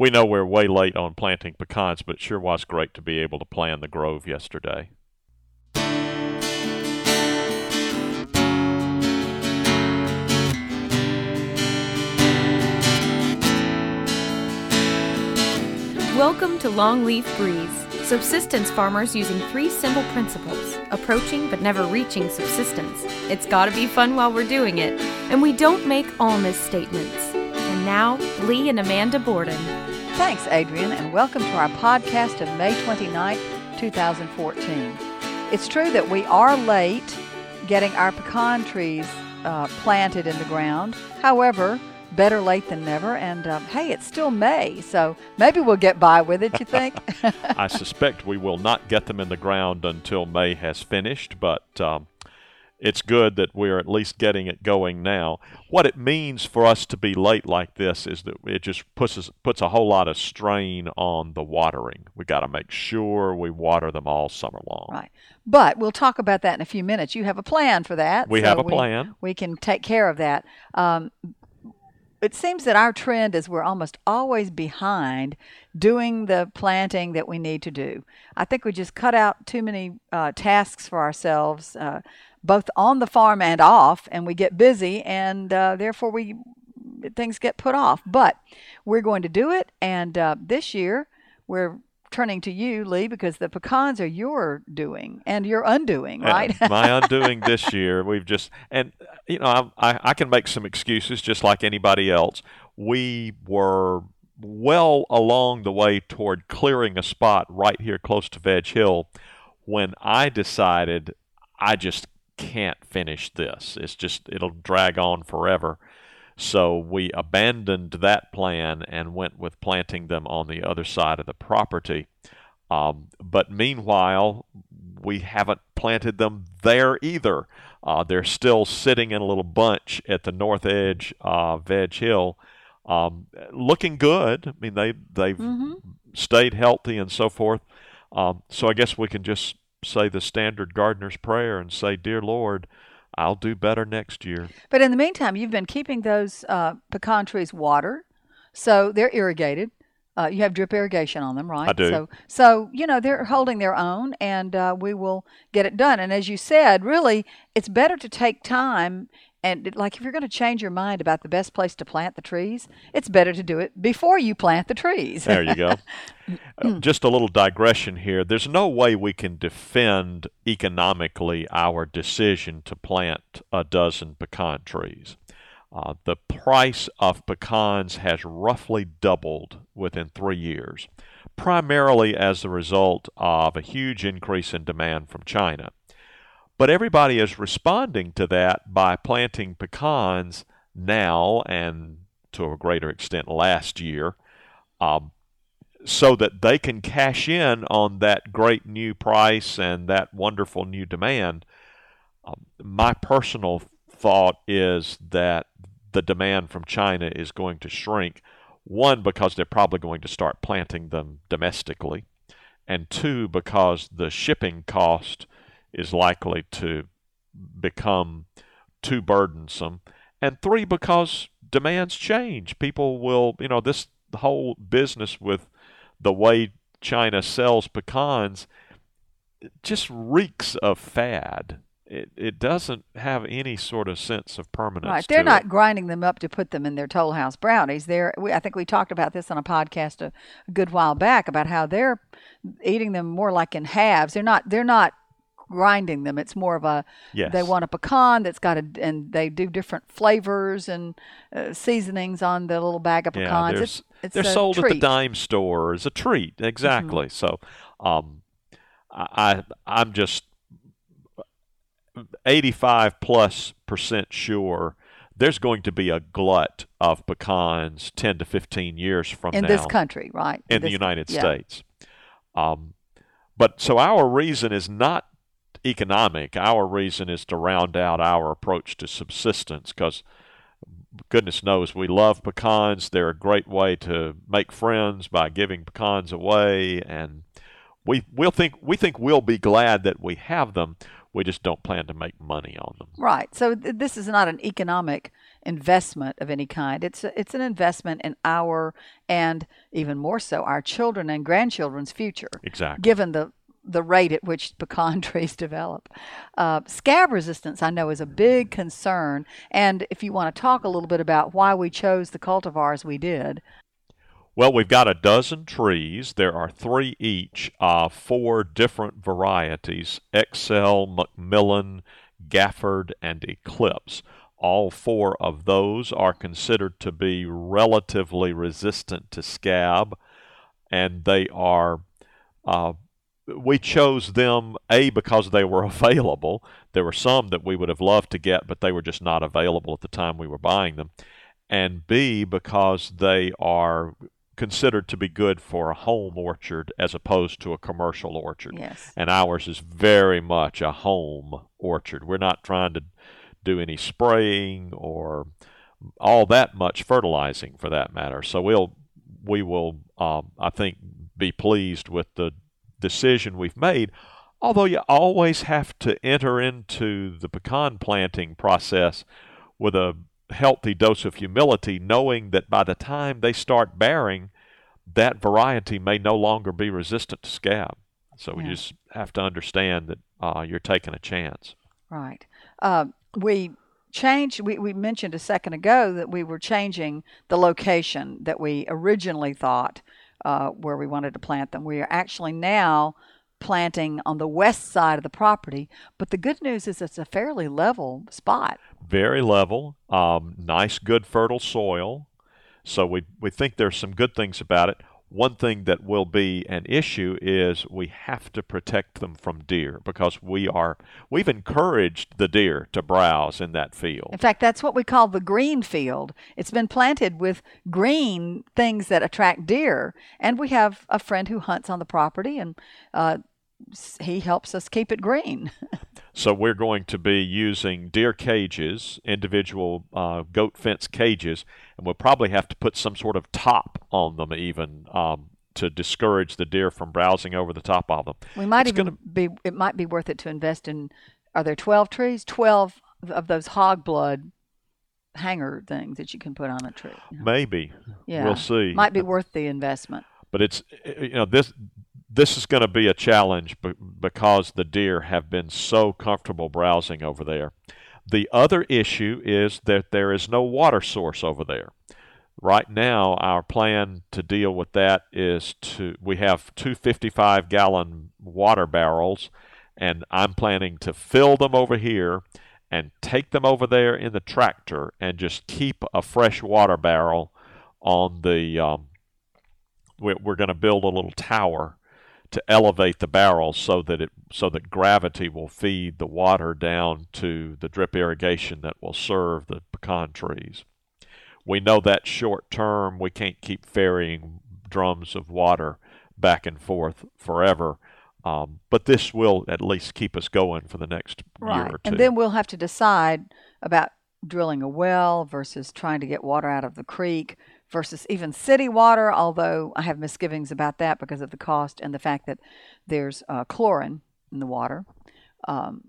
we know we're way late on planting pecans, but it sure was great to be able to plan the grove yesterday. Welcome to Longleaf Breeze, subsistence farmers using three simple principles, approaching but never reaching subsistence. It's gotta be fun while we're doing it, and we don't make all misstatements. And now, Lee and Amanda Borden. Thanks, Adrian, and welcome to our podcast of May 29, 2014. It's true that we are late getting our pecan trees uh, planted in the ground. However, better late than never. And um, hey, it's still May, so maybe we'll get by with it, you think? I suspect we will not get them in the ground until May has finished, but um, it's good that we're at least getting it going now. What it means for us to be late like this is that it just puts us, puts a whole lot of strain on the watering. We got to make sure we water them all summer long. Right. But we'll talk about that in a few minutes. You have a plan for that. We so have a plan. We, we can take care of that. Um, it seems that our trend is we're almost always behind doing the planting that we need to do. I think we just cut out too many uh, tasks for ourselves, uh, both on the farm and off, and we get busy, and uh, therefore we things get put off. But we're going to do it, and uh, this year we're turning to you, Lee, because the pecans are your doing and your undoing, right? my undoing this year. We've just, and, you know, I, I can make some excuses just like anybody else. We were well along the way toward clearing a spot right here close to Veg Hill when I decided I just can't finish this. It's just, it'll drag on forever. So we abandoned that plan and went with planting them on the other side of the property. Um, but meanwhile, we haven't planted them there either. Uh, they're still sitting in a little bunch at the north edge of Veg Hill, um, looking good. I mean, they they've mm-hmm. stayed healthy and so forth. Um, so I guess we can just say the standard gardener's prayer and say, "Dear Lord." I'll do better next year. But in the meantime, you've been keeping those uh, pecan trees watered, so they're irrigated. Uh, you have drip irrigation on them, right? I do. So, so you know they're holding their own, and uh, we will get it done. And as you said, really, it's better to take time and like if you're going to change your mind about the best place to plant the trees, it's better to do it before you plant the trees. there you go. uh, just a little digression here. There's no way we can defend economically our decision to plant a dozen pecan trees. Uh, the price of pecans has roughly doubled within three years, primarily as a result of a huge increase in demand from China. But everybody is responding to that by planting pecans now and to a greater extent last year um, so that they can cash in on that great new price and that wonderful new demand. Um, my personal thought is that the demand from China is going to shrink. One, because they're probably going to start planting them domestically, and two, because the shipping cost is likely to become too burdensome. And three, because demands change. People will, you know, this whole business with the way China sells pecans just reeks of fad. It, it doesn't have any sort of sense of permanence. Right, they're not it. grinding them up to put them in their Toll House brownies. They're, we, I think we talked about this on a podcast a, a good while back about how they're eating them more like in halves. They're not. They're not grinding them. It's more of a yes. they want a pecan that's got a and they do different flavors and uh, seasonings on the little bag of pecans. Yeah, it's, it's they're sold treat. at the dime store as a treat. Exactly. Mm-hmm. So, um, I I'm just 85 plus percent sure there's going to be a glut of pecans 10 to 15 years from in now in this country, right? In, in the United yeah. States. Um, but so our reason is not economic. Our reason is to round out our approach to subsistence because goodness knows we love pecans. They're a great way to make friends by giving pecans away, and we we'll think we think we'll be glad that we have them. We just don't plan to make money on them. Right. So th- this is not an economic investment of any kind. It's a, it's an investment in our and even more so our children and grandchildren's future. Exactly. Given the the rate at which pecan trees develop. Uh, scab resistance, I know, is a big concern. And if you want to talk a little bit about why we chose the cultivars we did. Well, we've got a dozen trees. There are three each of four different varieties Excel, McMillan, Gafford, and Eclipse. All four of those are considered to be relatively resistant to scab, and they are uh, we chose them a because they were available. There were some that we would have loved to get, but they were just not available at the time we were buying them. And b because they are considered to be good for a home orchard as opposed to a commercial orchard. Yes. And ours is very much a home orchard. We're not trying to do any spraying or all that much fertilizing for that matter. So we'll we will um, I think be pleased with the decision we've made. Although you always have to enter into the pecan planting process with a healthy dose of humility, knowing that by the time they start bearing, that variety may no longer be resistant to scab. So yeah. we just have to understand that uh, you're taking a chance. Right. Uh, we changed, we, we mentioned a second ago that we were changing the location that we originally thought uh, where we wanted to plant them. We are actually now planting on the west side of the property, but the good news is it's a fairly level spot. Very level, um, nice, good, fertile soil. So we we think there's some good things about it. One thing that will be an issue is we have to protect them from deer because we are we've encouraged the deer to browse in that field. In fact, that's what we call the green field. It's been planted with green things that attract deer, and we have a friend who hunts on the property, and uh, he helps us keep it green. so we're going to be using deer cages, individual uh, goat fence cages, and we'll probably have to put some sort of top on them even um, to discourage the deer from browsing over the top of them. We might it's even gonna... be. It might be worth it to invest in. Are there twelve trees? Twelve of those hog blood hanger things that you can put on a tree. Maybe. Yeah. We'll see. Might be worth the investment. But it's you know this this is going to be a challenge because the deer have been so comfortable browsing over there. The other issue is that there is no water source over there. Right now, our plan to deal with that is to we have two 55 gallon water barrels, and I'm planning to fill them over here and take them over there in the tractor and just keep a fresh water barrel on the. Um, we're going to build a little tower to elevate the barrel so that it so that gravity will feed the water down to the drip irrigation that will serve the pecan trees. We know that short term we can't keep ferrying drums of water back and forth forever. Um, but this will at least keep us going for the next right. year or two. And then we'll have to decide about drilling a well versus trying to get water out of the creek versus even city water, although I have misgivings about that because of the cost and the fact that there's uh, chlorine in the water. Um,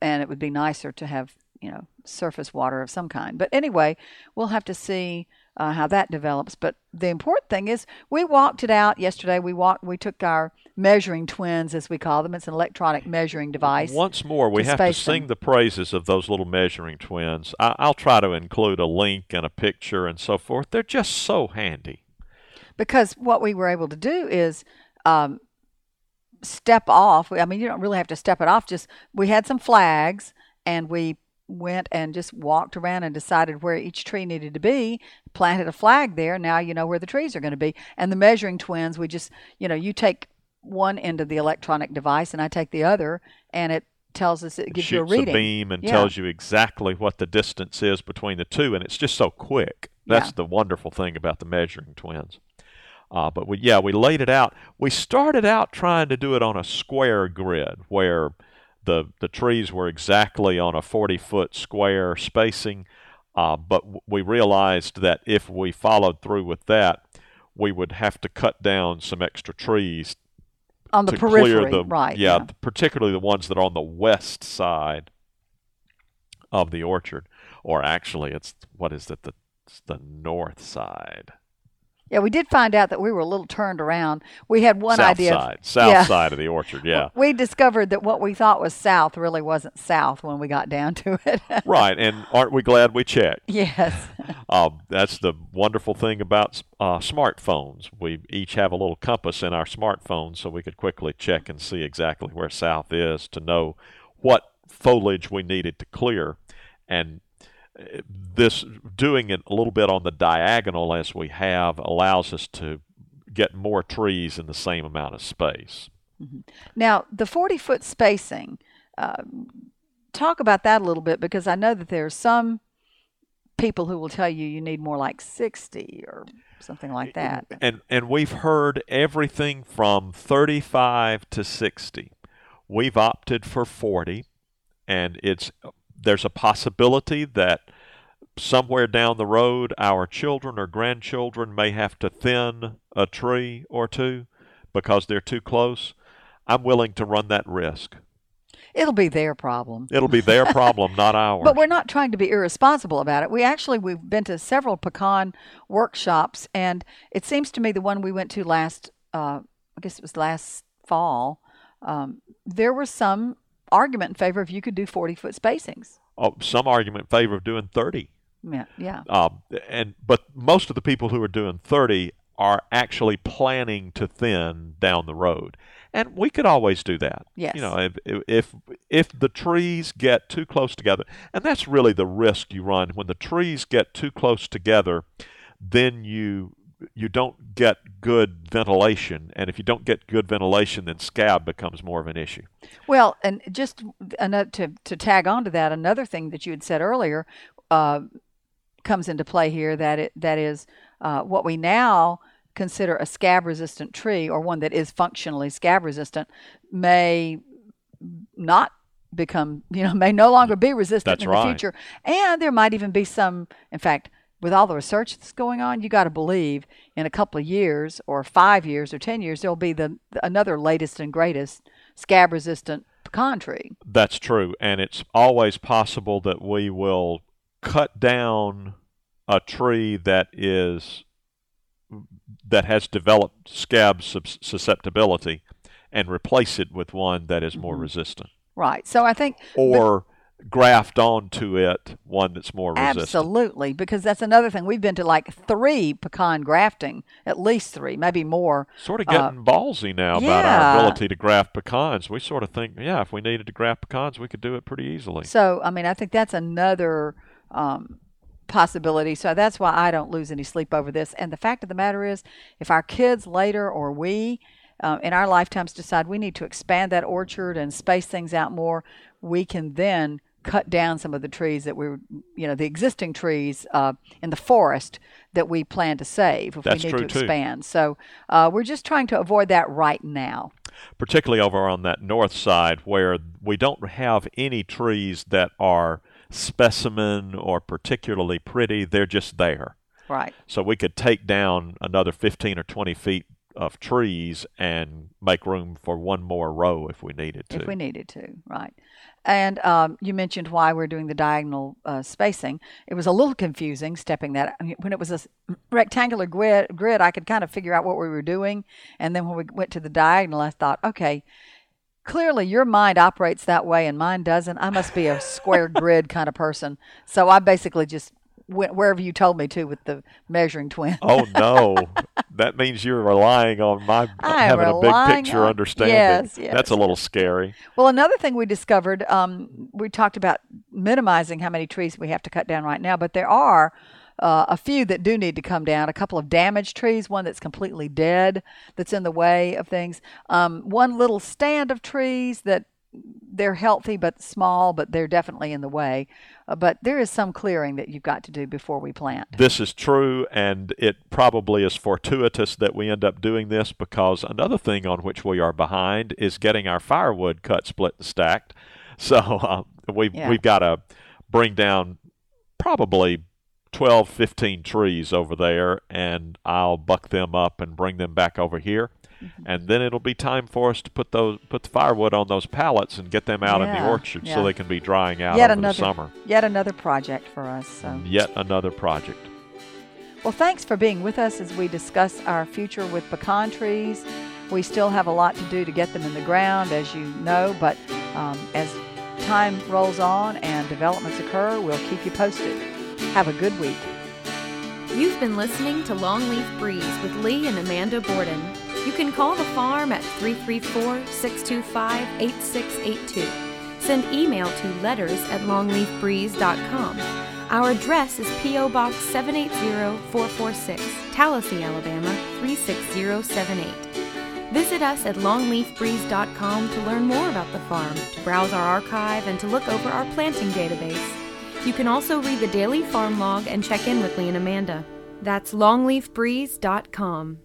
and it would be nicer to have, you know, surface water of some kind. But anyway, we'll have to see uh, how that develops. But the important thing is we walked it out yesterday. We walked, we took our measuring twins, as we call them. It's an electronic measuring device. Once more, we to have to sing them. the praises of those little measuring twins. I, I'll try to include a link and a picture and so forth. They're just so handy. Because what we were able to do is um, step off. I mean, you don't really have to step it off. Just we had some flags and we went and just walked around and decided where each tree needed to be, planted a flag there. Now you know where the trees are going to be. And the measuring twins, we just, you know, you take one end of the electronic device and I take the other, and it tells us it, it gives you a reading. a beam and yeah. tells you exactly what the distance is between the two, and it's just so quick. That's yeah. the wonderful thing about the measuring twins. Uh, but we, yeah, we laid it out. We started out trying to do it on a square grid where the the trees were exactly on a 40 foot square spacing, uh, but w- we realized that if we followed through with that, we would have to cut down some extra trees on the periphery, the, right? Yeah, yeah, particularly the ones that are on the west side of the orchard. or actually, it's what is it? The it's the north side. Yeah, we did find out that we were a little turned around. We had one idea. south idea. Side, south yeah. side of the orchard, yeah. We discovered that what we thought was south really wasn't south when we got down to it. right, and aren't we glad we checked? yes. Uh, that's the wonderful thing about uh, smartphones. We each have a little compass in our smartphones so we could quickly check and see exactly where south is to know what foliage we needed to clear. And this doing it a little bit on the diagonal as we have allows us to get more trees in the same amount of space. Now, the 40 foot spacing, uh, talk about that a little bit because I know that there are some people who will tell you you need more like 60 or something like that. And and we've heard everything from 35 to 60. We've opted for 40 and it's there's a possibility that somewhere down the road our children or grandchildren may have to thin a tree or two because they're too close. I'm willing to run that risk. It'll be their problem. It'll be their problem, not ours. But we're not trying to be irresponsible about it. We actually we've been to several pecan workshops, and it seems to me the one we went to last, uh, I guess it was last fall, um, there were some argument in favor of you could do forty foot spacings. oh, some argument in favor of doing 30. Yeah, yeah, Um, and but most of the people who are doing 30 are actually planning to thin down the road, and we could always do that. Yes. You know, if if if the trees get too close together, and that's really the risk you run when the trees get too close together, then you you don't get good ventilation, and if you don't get good ventilation, then scab becomes more of an issue. Well, and just another, to to tag on to that, another thing that you had said earlier uh, comes into play here. That it that is uh, what we now consider a scab resistant tree, or one that is functionally scab resistant, may not become you know may no longer be resistant That's in right. the future, and there might even be some. In fact. With all the research that's going on, you got to believe in a couple of years, or five years, or ten years, there'll be the another latest and greatest scab resistant pecan tree. That's true, and it's always possible that we will cut down a tree that is that has developed scab susceptibility and replace it with one that is more mm-hmm. resistant, Right. So I think or graft onto it one that's more resistant. absolutely because that's another thing. We've been to like three pecan grafting, at least three, maybe more. Sort of Uh, getting ballsy now about our ability to graft pecans. We sort of think, yeah, if we needed to graft pecans, we could do it pretty easily. So I mean, I think that's another um, possibility. So that's why I don't lose any sleep over this. And the fact of the matter is, if our kids later or we uh, in our lifetimes decide we need to expand that orchard and space things out more, we can then cut down some of the trees that we, were- you know, the existing trees uh, in the forest that we plan to save if That's we need to too. expand. So uh, we're just trying to avoid that right now. particularly over on that north side where we don't have any trees that are specimen or particularly pretty. They're just there. Right. So we could take down another 15 or 20 feet of trees and make room for one more row if we needed to. if we needed to, right? And um, you mentioned why we're doing the diagonal uh, spacing. It was a little confusing stepping that I mean, when it was a rectangular grid, grid. I could kind of figure out what we were doing, and then when we went to the diagonal, I thought, okay, clearly your mind operates that way and mine doesn't. I must be a square grid kind of person. So I basically just wherever you told me to with the measuring twin. oh no, that means you're relying on my I having a big picture on- understanding. yes, yes, That's a little scary. Well, another thing we discovered, um, we talked about minimizing how many trees we have to cut down right now, but there are uh, a few that do need to come down. A couple of damaged trees, one that's completely dead, that's in the way of things. Um, one little stand of trees that they're healthy but small, but they're definitely in the way. Uh, but there is some clearing that you've got to do before we plant. This is true, and it probably is fortuitous that we end up doing this because another thing on which we are behind is getting our firewood cut, split, and stacked. So uh, we've Yeah. we've got to bring down probably 12, 15 trees over there, and I'll buck them up and bring them back over here. Mm-hmm. And then it'll be time for us to put those put the firewood on those pallets and get them out yeah, in the orchard yeah. so they can be drying out yet over another, the summer. Yet another project for us. So. Yet another project. Well, thanks for being with us as we discuss our future with pecan trees. We still have a lot to do to get them in the ground, as you know, but um, as time rolls on and developments occur, we'll keep you posted. Have a good week. You've been listening to Longleaf Breeze with Lee and Amanda Borden. You can call the farm at 334 625 8682. Send email to letters at longleafbreeze.com. Our address is P.O. Box 780446, Tallassee, Alabama 36078. Visit us at longleafbreeze.com to learn more about the farm, to browse our archive, and to look over our planting database. You can also read the daily farm log and check in with Lee and Amanda. That's longleafbreeze.com.